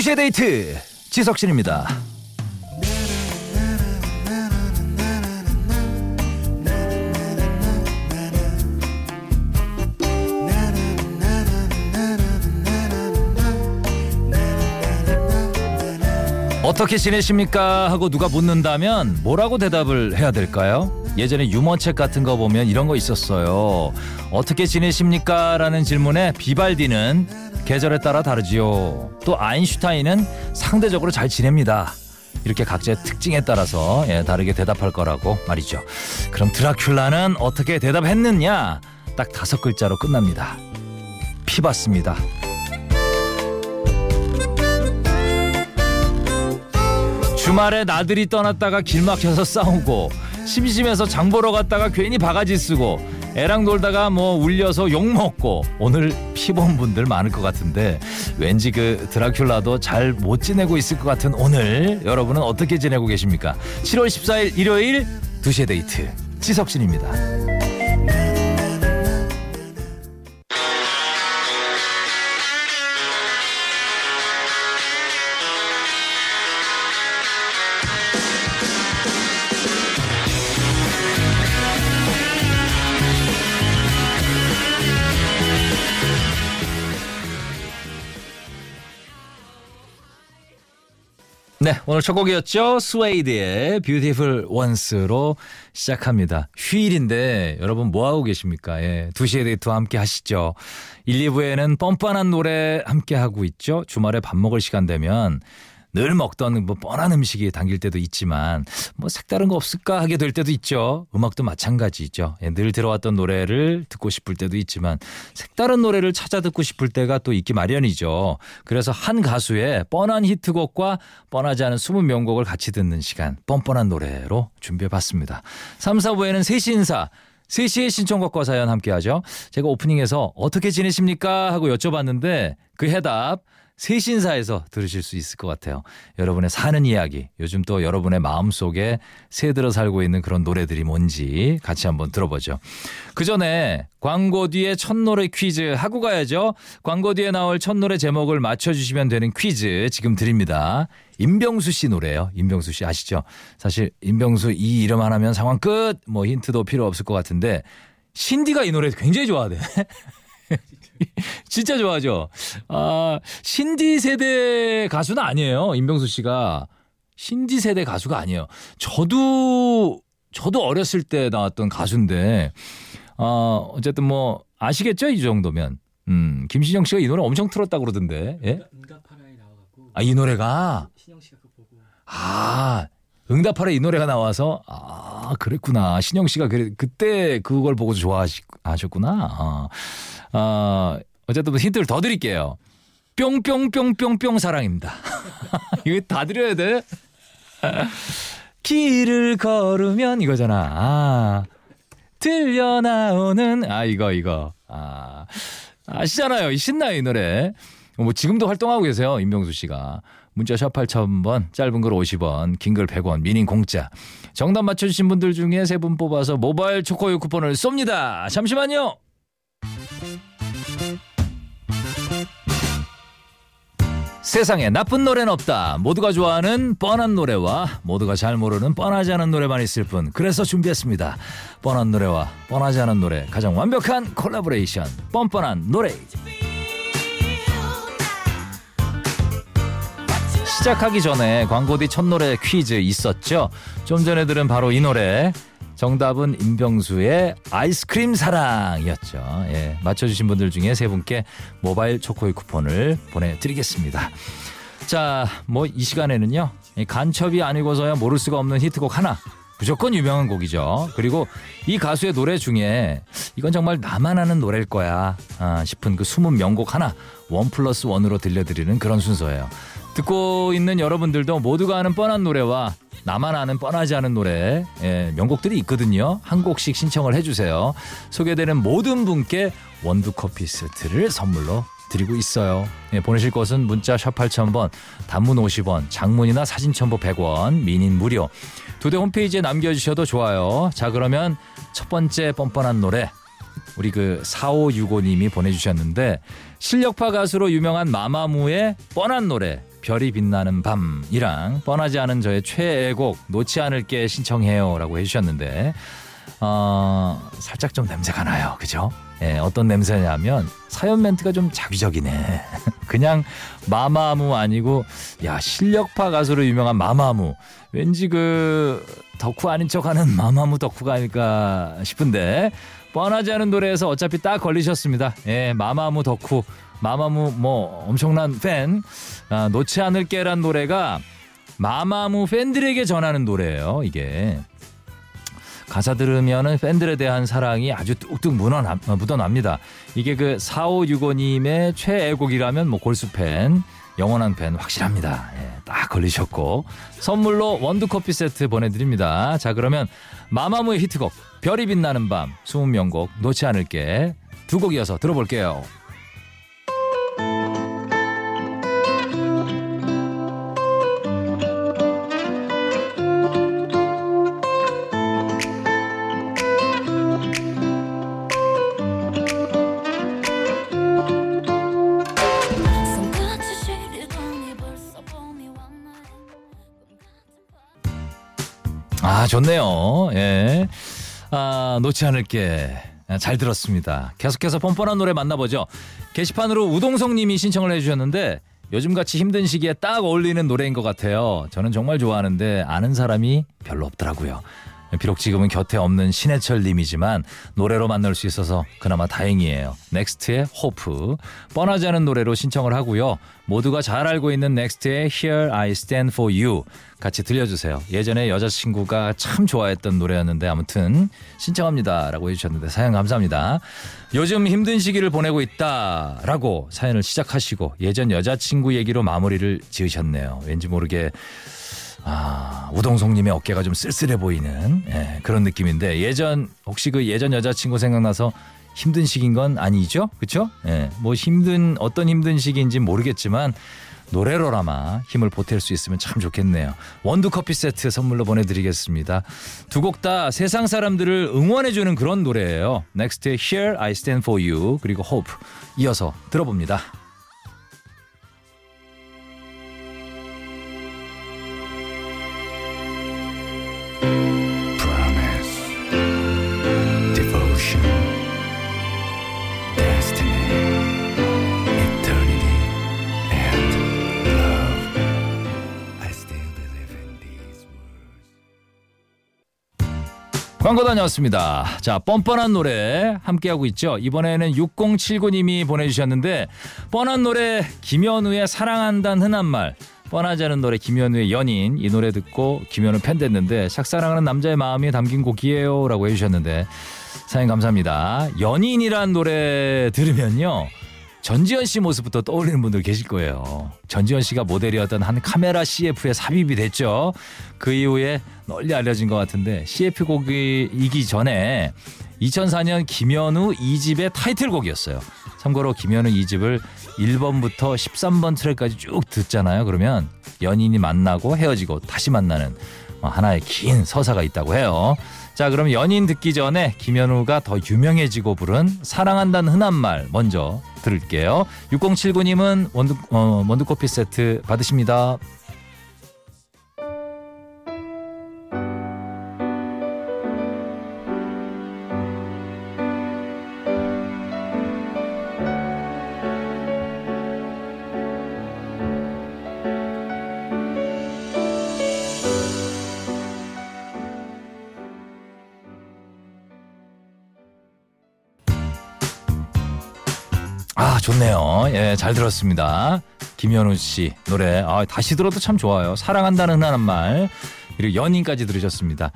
2시의 데이트 지석진입니다. 어떻게 지내십니까? 하고 누가 묻는다면 뭐라고 대답을 해야 될까요? 예전에 유머책 같은 거 보면 이런 거 있었어요. 어떻게 지내십니까? 라는 질문에 비발디는 계절에 따라 다르지요. 또 아인슈타인은 상대적으로 잘 지냅니다. 이렇게 각자의 특징에 따라서 예, 다르게 대답할 거라고 말이죠. 그럼 드라큘라는 어떻게 대답했느냐? 딱 다섯 글자로 끝납니다. 피봤습니다. 주말에 나들이 떠났다가 길 막혀서 싸우고 심심해서 장 보러 갔다가 괜히 바가지 쓰고 애랑 놀다가 뭐 울려서 욕 먹고 오늘 피본 분들 많을 것 같은데 왠지 그 드라큘라도 잘 못 지내고 있을 것 같은 오늘 여러분은 어떻게 지내고 계십니까? 7월 14일 일요일 2시에 데이트 지석진입니다. 네, 오늘 첫 곡이었죠. 스웨이드의 Beautiful Once로 시작합니다. 휴일인데 여러분 뭐 하고 계십니까? 예, 2시에 데이트와 함께 하시죠. 1, 2부에는 뻔뻔한 노래 함께 하고 있죠. 주말에 밥 먹을 시간 되면 늘 먹던 뭐 뻔한 음식이 당길 때도 있지만 뭐 색다른 거 없을까 하게 될 때도 있죠. 음악도 마찬가지죠. 예, 늘 들어왔던 노래를 듣고 싶을 때도 있지만 색다른 노래를 찾아 듣고 싶을 때가 또 있기 마련이죠. 그래서 한 가수의 뻔한 히트곡과 뻔하지 않은 숨은 명곡을 같이 듣는 시간 뻔뻔한 노래로 준비해 봤습니다. 3, 4부에는 새 인사 3시에 신청곡과 사연 함께 하죠. 제가 오프닝에서 어떻게 지내십니까? 하고 여쭤봤는데 그 해답 새신사에서 들으실 수 있을 것 같아요. 여러분의 사는 이야기, 요즘 또 여러분의 마음속에 새들어 살고 있는 그런 노래들이 뭔지 같이 한번 들어보죠. 그 전에 광고 뒤에 첫 노래 퀴즈 하고 가야죠. 광고 뒤에 나올 첫 노래 제목을 맞춰주시면 되는 퀴즈 지금 드립니다. 임병수 씨 노래예요. 임병수 씨 아시죠? 사실 임병수 이 이름 하나면 상황 끝. 뭐 힌트도 필요 없을 것 같은데 신디가 이 노래 굉장히 좋아하대. 진짜 좋아하죠. 아, 신디 세대 가수는 아니에요. 임병수 씨가. 신디 세대 가수가 아니에요. 저도, 저도 어렸을 때 나왔던 가수인데, 어, 어쨌든 뭐, 아시겠죠? 이 정도면. 음, 김신영 씨가 이 노래 엄청 틀었다고 그러던데. 예? 응답하라에 나와갖고. 아, 이 노래가? 신영 씨가 그거 보고. 아, 응답하라 이 노래가 나와서 아 그랬구나 신영 씨가 그래, 그때 그걸 보고 좋아하셨구나. 아, 아 어쨌든 뭐 힌트를 더 드릴게요. 뿅뿅뿅뿅뿅 사랑입니다. 이거 다 드려야 돼. 길을 걸으면 이거잖아. 아, 들려 나오는 아 이거 이거 아 아시잖아요. 신나요 이 노래. 뭐 지금도 활동하고 계세요 임병수 씨가. 문자 샵 8000번, 짧은 글 50원, 긴 글 100원, 미닌 공짜. 정답 맞춰주신 분들 중에 세 분 뽑아서 모바일 초코유 쿠폰을 쏩니다. 잠시만요. 세상에 나쁜 노래는 없다. 모두가 좋아하는 뻔한 노래와 모두가 잘 모르는 뻔하지 않은 노래만 있을 뿐. 그래서 준비했습니다. 뻔한 노래와 뻔하지 않은 노래 가장 완벽한 콜라보레이션. 뻔뻔한 노래. 시작하기 전에 광고 뒤 첫 노래 퀴즈 있었죠? 좀 전에 들은 바로 이 노래. 정답은 임병수의 아이스크림 사랑이었죠. 예, 맞춰주신 분들 중에 세 분께 모바일 초코이 쿠폰을 보내드리겠습니다. 자, 뭐 이 시간에는요. 간첩이 아니고서야 모를 수가 없는 히트곡 하나. 무조건 유명한 곡이죠. 그리고 이 가수의 노래 중에 이건 정말 나만 아는 노래일 거야 아, 싶은 그 숨은 명곡 하나 원 플러스 원으로 들려드리는 그런 순서예요. 듣고 있는 여러분들도 모두가 아는 뻔한 노래와 나만 아는 뻔하지 않은 노래 예, 명곡들이 있거든요. 한 곡씩 신청을 해주세요. 소개되는 모든 분께 원두 커피 세트를 선물로 드리고 있어요. 예, 보내실 것은 문자 샵 8000번, 단문 50원, 장문이나 사진 첨부 100원, 미닌 무료. 두 대 홈페이지에 남겨주셔도 좋아요. 자 그러면 첫 번째 뻔뻔한 노래 우리 그 4565님이 보내주셨는데 실력파 가수로 유명한 마마무의 뻔한 노래 별이 빛나는 밤이랑 뻔하지 않은 저의 최애곡 놓지 않을게 신청해요라고 해주셨는데 어, 살짝 좀 냄새가 나요. 그죠? 예, 어떤 냄새냐면 사연 멘트가 좀 자기적이네. 그냥 마마무 아니고 야 실력파 가수로 유명한 마마무. 왠지 그 덕후 아닌 척하는 마마무 덕후가 아닐까 싶은데 뻔하지 않은 노래에서 어차피 딱 걸리셨습니다. 예, 마마무 덕후. 마마무 뭐 엄청난 팬 아, 놓지 않을게란 노래가 마마무 팬들에게 전하는 노래예요. 이게 가사 들으면은 팬들에 대한 사랑이 아주 뚝뚝 묻어나, 묻어납니다. 이게 그 4565님의 최애곡이라면 뭐 골수 팬, 영원한 팬 확실합니다. 예, 딱 걸리셨고 선물로 원두커피 세트 보내드립니다. 자 그러면 마마무의 히트곡 별이 빛나는 밤 20명곡 놓지 않을게 두 곡 이어서 들어볼게요. 아, 좋네요. 예. 아, 놓지 않을게. 아, 잘 들었습니다. 계속해서 뻔뻔한 노래 만나보죠. 게시판으로 우동성 님이 신청을 해주셨는데 요즘같이 힘든 시기에 딱 어울리는 노래인 것 같아요. 저는 정말 좋아하는데 아는 사람이 별로 없더라고요. 비록 지금은 곁에 없는 신해철 님이지만 노래로 만날 수 있어서 그나마 다행이에요. 넥스트의 Hope 뻔하지 않은 노래로 신청을 하고요. 모두가 잘 알고 있는 넥스트의 Here I Stand For You 같이 들려주세요. 예전에 여자친구가 참 좋아했던 노래였는데 아무튼 신청합니다 라고 해주셨는데 사연 감사합니다. 요즘 힘든 시기를 보내고 있다 라고 사연을 시작하시고 예전 여자친구 얘기로 마무리를 지으셨네요. 왠지 모르게 아, 우동성님의 어깨가 좀 쓸쓸해 보이는 예, 그런 느낌인데 예전 혹시 그 예전 여자친구 생각나서 힘든 시기인 건 아니죠, 그렇죠? 예, 뭐 힘든 어떤 힘든 시기인지 모르겠지만 노래로라마 힘을 보탤 수 있으면 참 좋겠네요. 원두 커피 세트 선물로 보내드리겠습니다. 두 곡 다 세상 사람들을 응원해주는 그런 노래예요. 넥스트의 Here I Stand For You 그리고 Hope 이어서 들어봅니다. 광고 다녀왔습니다. 자, 뻔뻔한 노래 함께하고 있죠. 이번에는 6079님이 보내주셨는데, 뻔한 노래, 김현우의 사랑한다는 흔한 말. 뻔하지 않은 노래 김현우의 연인 이 노래 듣고 김현우 팬 됐는데 샥사랑하는 남자의 마음이 담긴 곡이에요 라고 해주셨는데 사연 감사합니다 연인이란 노래 들으면요 전지현 씨 모습부터 떠올리는 분들 계실 거예요 전지현 씨가 모델이었던 한 카메라 CF에 삽입이 됐죠 그 이후에 널리 알려진 것 같은데 CF 곡이기 전에 2004년 김현우 2집의 타이틀곡이었어요 참고로 김현우 2집을 1번부터 13번 트랙까지 쭉 듣잖아요. 그러면 연인이 만나고 헤어지고 다시 만나는 뭐 하나의 긴 서사가 있다고 해요. 자, 그럼 연인 듣기 전에 김현우가 더 유명해지고 부른 사랑한다는 흔한 말 먼저 들을게요. 6079님은 원두, 어, 원두커피 세트 받으십니다. 좋네요. 예, 잘 들었습니다. 김현우 씨 노래. 아, 다시 들어도 참 좋아요. 사랑한다는 흔한 말. 그리고 연인까지 들으셨습니다.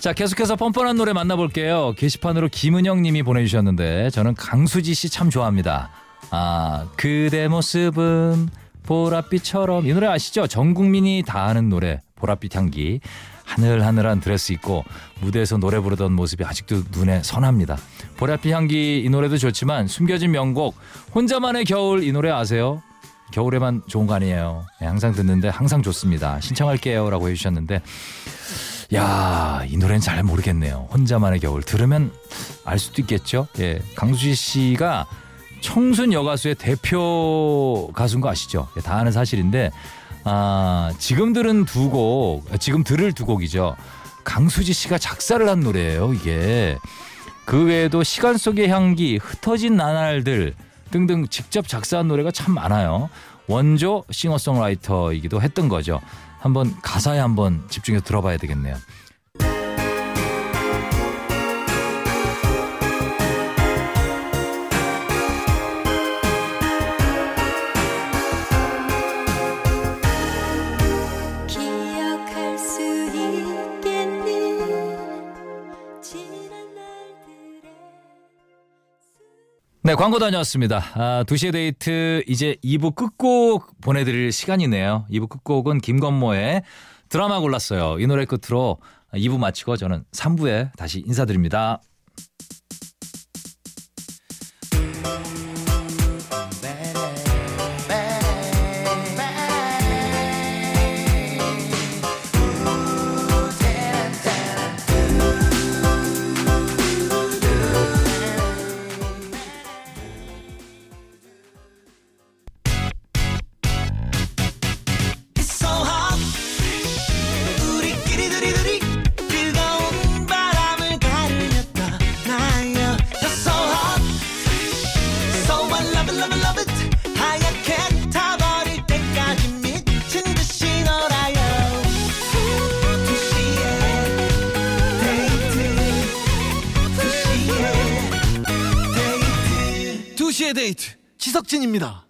자, 계속해서 뻔뻔한 노래 만나볼게요. 게시판으로 김은영 님이 보내주셨는데, 저는 강수지 씨 참 좋아합니다. 아, 그대 모습은 보랏빛처럼. 이 노래 아시죠? 전 국민이 다 아는 노래. 보랏빛 향기. 하늘하늘한 드레스 입고 무대에서 노래 부르던 모습이 아직도 눈에 선합니다. 보랏빛 향기 이 노래도 좋지만 숨겨진 명곡 혼자만의 겨울 이 노래 아세요? 겨울에만 좋은 거 아니에요. 네, 항상 듣는데 항상 좋습니다. 신청할게요 라고 해주셨는데 야, 이 노래는 잘 모르겠네요. 혼자만의 겨울 들으면 알 수도 있겠죠. 예, 강수지 씨가 청순 여가수의 대표 가수인 거 아시죠? 예, 다 아는 사실인데 아, 지금 들은 두 곡, 지금 들을 두 곡이죠. 강수지 씨가 작사를 한 노래예요, 이게. 그 외에도 시간 속의 향기, 흩어진 나날들 등등 직접 작사한 노래가 참 많아요. 원조 싱어송라이터이기도 했던 거죠. 한번 가사에 한번 집중해서 들어봐야 되겠네요. 네, 광고 다녀왔습니다. 아, 2시의 데이트 이제 2부 끝곡 보내드릴 시간이네요. 2부 끝곡은 김건모의 드라마 골랐어요. 이 노래 끝으로 2부 마치고 저는 3부에 다시 인사드립니다. 있다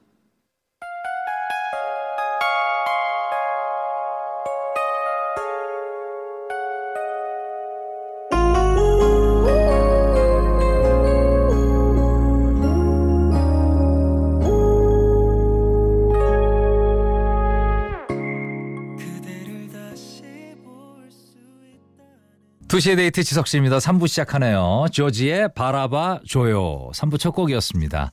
2시의 데이트 지석씨입니다. 3부 시작하네요. 조지의 바라봐 줘요. 3부 첫 곡이었습니다.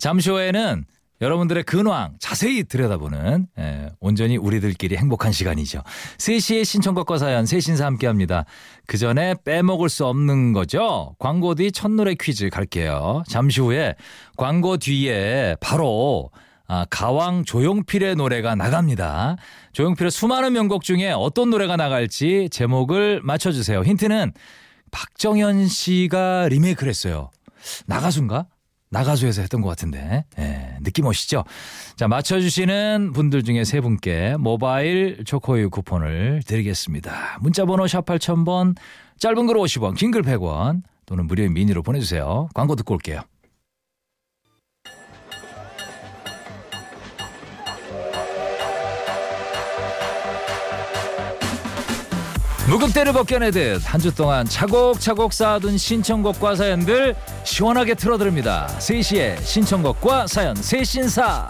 잠시 후에는 여러분들의 근황 자세히 들여다보는 예, 온전히 우리들끼리 행복한 시간이죠. 3시에 신청곡과 사연 세신사 함께합니다. 그 전에 빼먹을 수 없는 거죠. 광고 뒤 첫 노래 퀴즈 갈게요. 잠시 후에 광고 뒤에 바로 아, 가왕 조용필의 노래가 나갑니다. 조용필의 수많은 명곡 중에 어떤 노래가 나갈지 제목을 맞춰주세요. 힌트는 박정현 씨가 리메이크를 했어요. 나가수인가? 나가수에서 했던 것 같은데 예, 느낌 오시죠? 자 맞춰주시는 분들 중에 세 분께 모바일 초코우유 쿠폰을 드리겠습니다. 문자번호 샵 8000번 짧은 글 50원 긴 글 100원 또는 무료인 미니로 보내주세요. 광고 듣고 올게요. 무극대를 벗겨내듯 한 주 동안 차곡차곡 쌓아둔 신청곡과 사연들 시원하게 틀어드립니다. 3시에 신청곡과 사연 세신사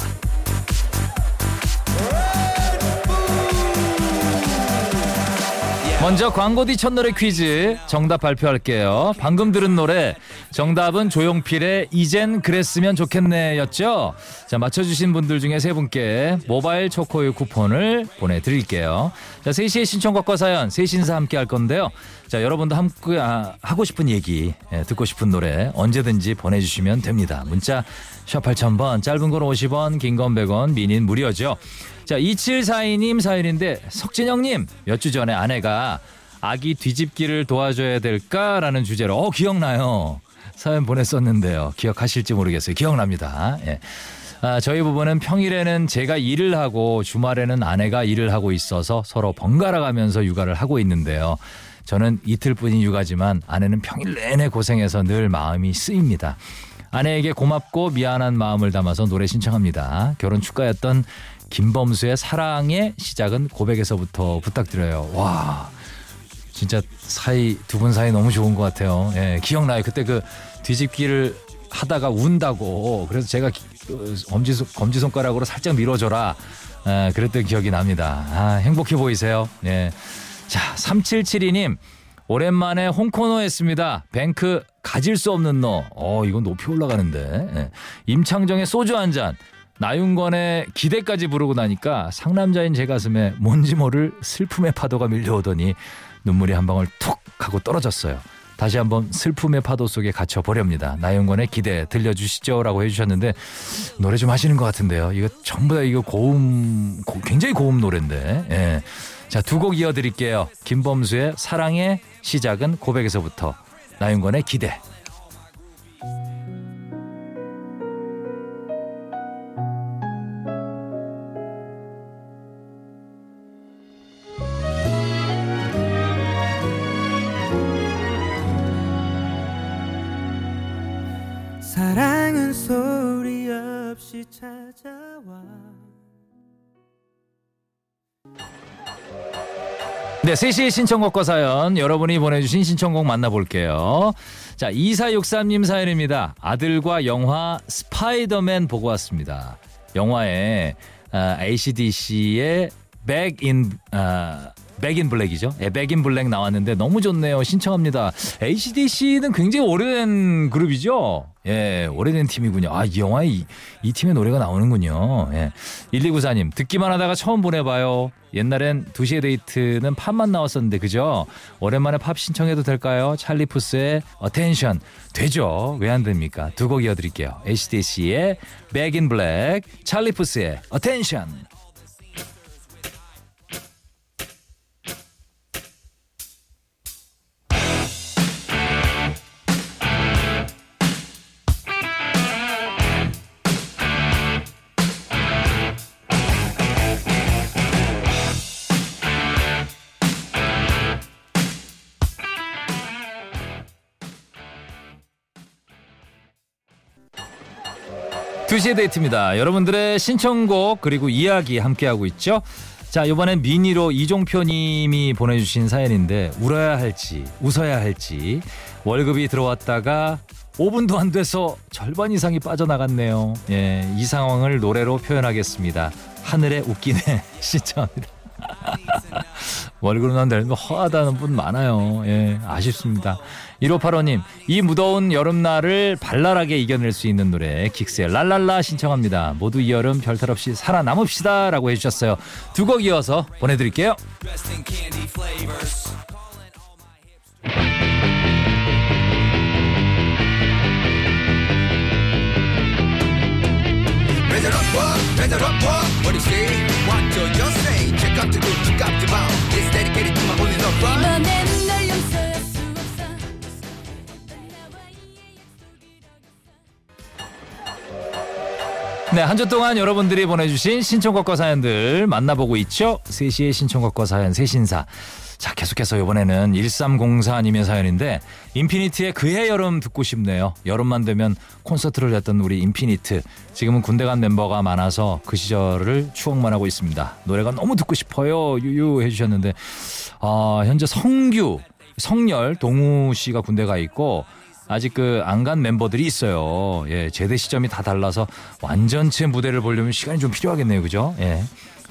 먼저 광고 뒤 첫 노래 퀴즈 정답 발표할게요. 방금 들은 노래 정답은 조용필의 이젠 그랬으면 좋겠네였죠. 자 맞춰주신 분들 중에 세 분께 모바일 초코우유 쿠폰을 보내드릴게요. 자 3시에 신청곡과 사연 세신사 함께 할 건데요. 자 여러분도 함께 아, 하고 싶은 얘기 예, 듣고 싶은 노래 언제든지 보내주시면 됩니다. 문자 샵 8000번 짧은 건 50원 긴 건 100원 미닌 무료죠. 자 2742님 사연인데 석진영님 몇 주 전에 아내가 아기 뒤집기를 도와줘야 될까라는 주제로 어 기억나요. 사연 보냈었는데요. 기억하실지 모르겠어요. 기억납니다. 예. 아, 저희 부부는 평일에는 제가 일을 하고 주말에는 아내가 일을 하고 있어서 서로 번갈아 가면서 육아를 하고 있는데요. 저는 이틀뿐인 육아지만 아내는 평일 내내 고생해서 늘 마음이 쓰입니다. 아내에게 고맙고 미안한 마음을 담아서 노래 신청합니다. 결혼 축가였던 김범수의 사랑의 시작은 고백에서부터 부탁드려요. 와, 진짜 사이 두 분 사이 너무 좋은 것 같아요. 예, 기억나요. 그때 그 뒤집기를 하다가 운다고 그래서 제가 기- 어, 엄지 검지 손가락으로 살짝 밀어줘라. 예, 그랬던 기억이 납니다. 아, 행복해 보이세요. 예. 자, 3772님. 오랜만에 홍코너 했습니다. 뱅크 가질 수 없는 너. 어, 이건 높이 올라가는데. 예. 임창정의 소주 한 잔. 나윤건의 기대까지 부르고 나니까 상남자인 제 가슴에 뭔지 모를 슬픔의 파도가 밀려오더니 눈물이 한 방울 툭 하고 떨어졌어요. 다시 한번 슬픔의 파도 속에 갇혀 버렵니다. 나영권의 기대 들려주시죠라고 해주셨는데 노래 좀 하시는 것 같은데요. 이거 전부 다 이거 고음 고- 굉장히 고음 노래인데. 예. 자두 곡 이어드릴게요. 김범수의 사랑의 시작은 고백에서부터 나영권의 기대. 네, 3시의 신청곡과 사연 여러분이 보내주신 신청곡 만나볼게요. 자, 2463님 사연입니다. 아들과 영화 스파이더맨 보고 왔습니다. 영화에 아, ACDC의 Back in 아, Back in Black이죠. 예, Back in Black 나왔는데 너무 좋네요. 신청합니다. ACDC는 굉장히 오래된 그룹이죠. 예, 오래된 팀이군요. 아, 이 영화에 이, 이 팀의 노래가 나오는군요. 예. 1294님, 듣기만 하다가 처음 보내봐요. 옛날엔 2시의 데이트는 팝만 나왔었는데, 그죠? 오랜만에 팝 신청해도 될까요? 찰리푸스의 Attention. 되죠? 왜 안 됩니까? 두 곡 이어드릴게요. ACDC의 Back 찰리푸스의 Attention. 2시의 데이트입니다. 여러분들의 신청곡 그리고 이야기 함께하고 있죠. 자, 이번엔 미니로 이종표 님이 보내주신 사연인데 울어야 할지 웃어야 할지 월급이 들어왔다가 5분도 안 돼서 절반 이상이 빠져나갔네요. 예, 이 상황을 노래로 표현하겠습니다. 하늘에 웃기네 신청합니다. 월급은 안 되는데 허하다는 분 많아요. 예, 아쉽습니다. 1585님, 이 무더운 여름날을 발랄하게 이겨낼 수 있는 노래, 긱스의 랄랄라 신청합니다. 모두 이 여름 별탈 없이 살아남읍시다. 라고 해주셨어요. 두 곡 이어서 보내드릴게요. It up, what? Raise it up, what? You say? What do you say? Check out the good, check out the bound. It's dedicated to my only love? 이번엔 널 용서할 수 없어 네, 한 주 동안 여러분들이 보내주신 신청곡과 사연들 만나보고 있죠. 3시의 신청곡과 사연 세신사. 자, 계속해서 이번에는 1304님의 사연인데 인피니트의 그해 여름 듣고 싶네요. 여름만 되면 콘서트를 했던 우리 인피니트. 지금은 군대 간 멤버가 많아서 그 시절을 추억만 하고 있습니다. 노래가 너무 듣고 싶어요. 유유 해주셨는데 아, 현재 성규, 성열, 동우 씨가 군대 가 있고 아직 그 안 간 멤버들이 있어요. 예, 제대 시점이 다 달라서 완전체 무대를 보려면 시간이 좀 필요하겠네요. 그죠? 예.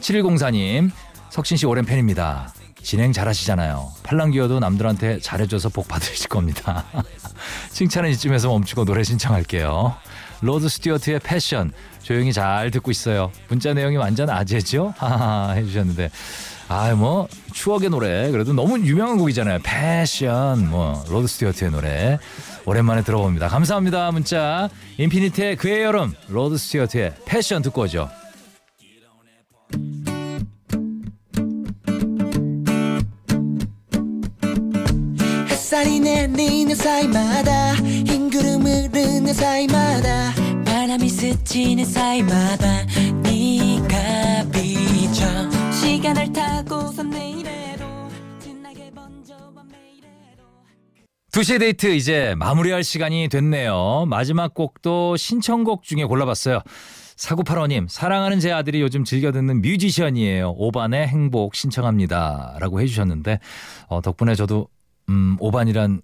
7104님, 석신 씨 오랜 팬입니다. 진행 잘하시잖아요. 팔랑귀여도 남들한테 잘해줘서 복 받으실 겁니다. 칭찬은 이쯤에서 멈추고 노래 신청할게요. 로드 스튜어트의 Passion 조용히 잘 듣고 있어요. 문자 내용이 완전 아재죠? 하하 해주셨는데 아 뭐 추억의 노래 그래도 너무 유명한 곡이잖아요. Passion 뭐 로드 스튜어트의 노래 오랜만에 들어봅니다. 감사합니다 문자 인피니트의 그 해 여름 로드 스튜어트의 Passion 듣고 오죠. 햇살이 내리는 사이마다 흰 구름 흐르는 사이마다 바람이 스치는 사이마다 네가 비쳐 시간을 타고선 내일에도 진하게 번져와 매일에도 2시의 데이트 이제 마무리할 시간이 됐네요. 마지막 곡도 신청곡 중에 골라봤어요. 4985님, 사랑하는 제 아들이 요즘 즐겨 듣는 뮤지션이에요. 오반의 행복 신청합니다. 라고 해주셨는데, 어, 덕분에 저도, 음, 오반이란,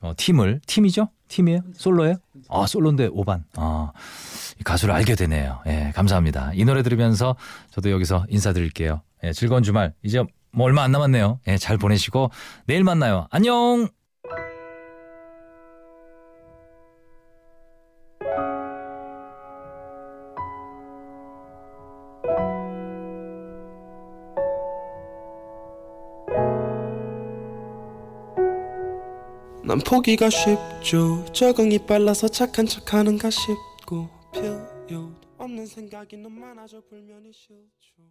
어, 팀을, 팀이죠? 팀이에요? 솔로예요? 아, 솔로인데 오반. 아, 이 가수를 알게 되네요. 예, 감사합니다. 이 노래 들으면서 저도 여기서 인사드릴게요. 예, 즐거운 주말. 이제 뭐 얼마 안 남았네요. 예, 잘 보내시고, 내일 만나요. 안녕! 난 포기가 쉽죠. 적응이 빨라서 착한 척하는가 싶고 필요도 없는 생각이 너무 많아져 불면이 싫죠